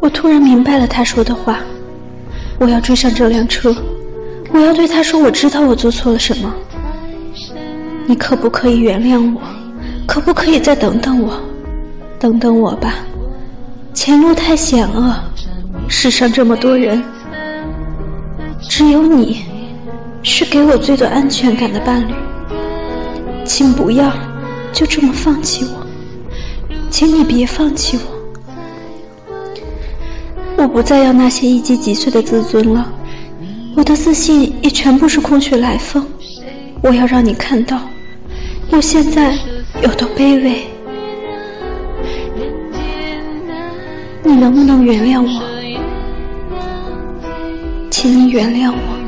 我突然明白了他说的话。我要追上这辆车，我要对他说：“我知道我做错了什么。你可不可以原谅我？可不可以再等等我？等等我吧，前路太险恶，世上这么多人，只有你是给我最多安全感的伴侣。请不要就这么放弃我，请你别放弃我。”我不再要那些一击即碎的自尊了，我的自信也全部是空穴来风。我要让你看到，我现在有多卑微。你能不能原谅我？请你原谅我。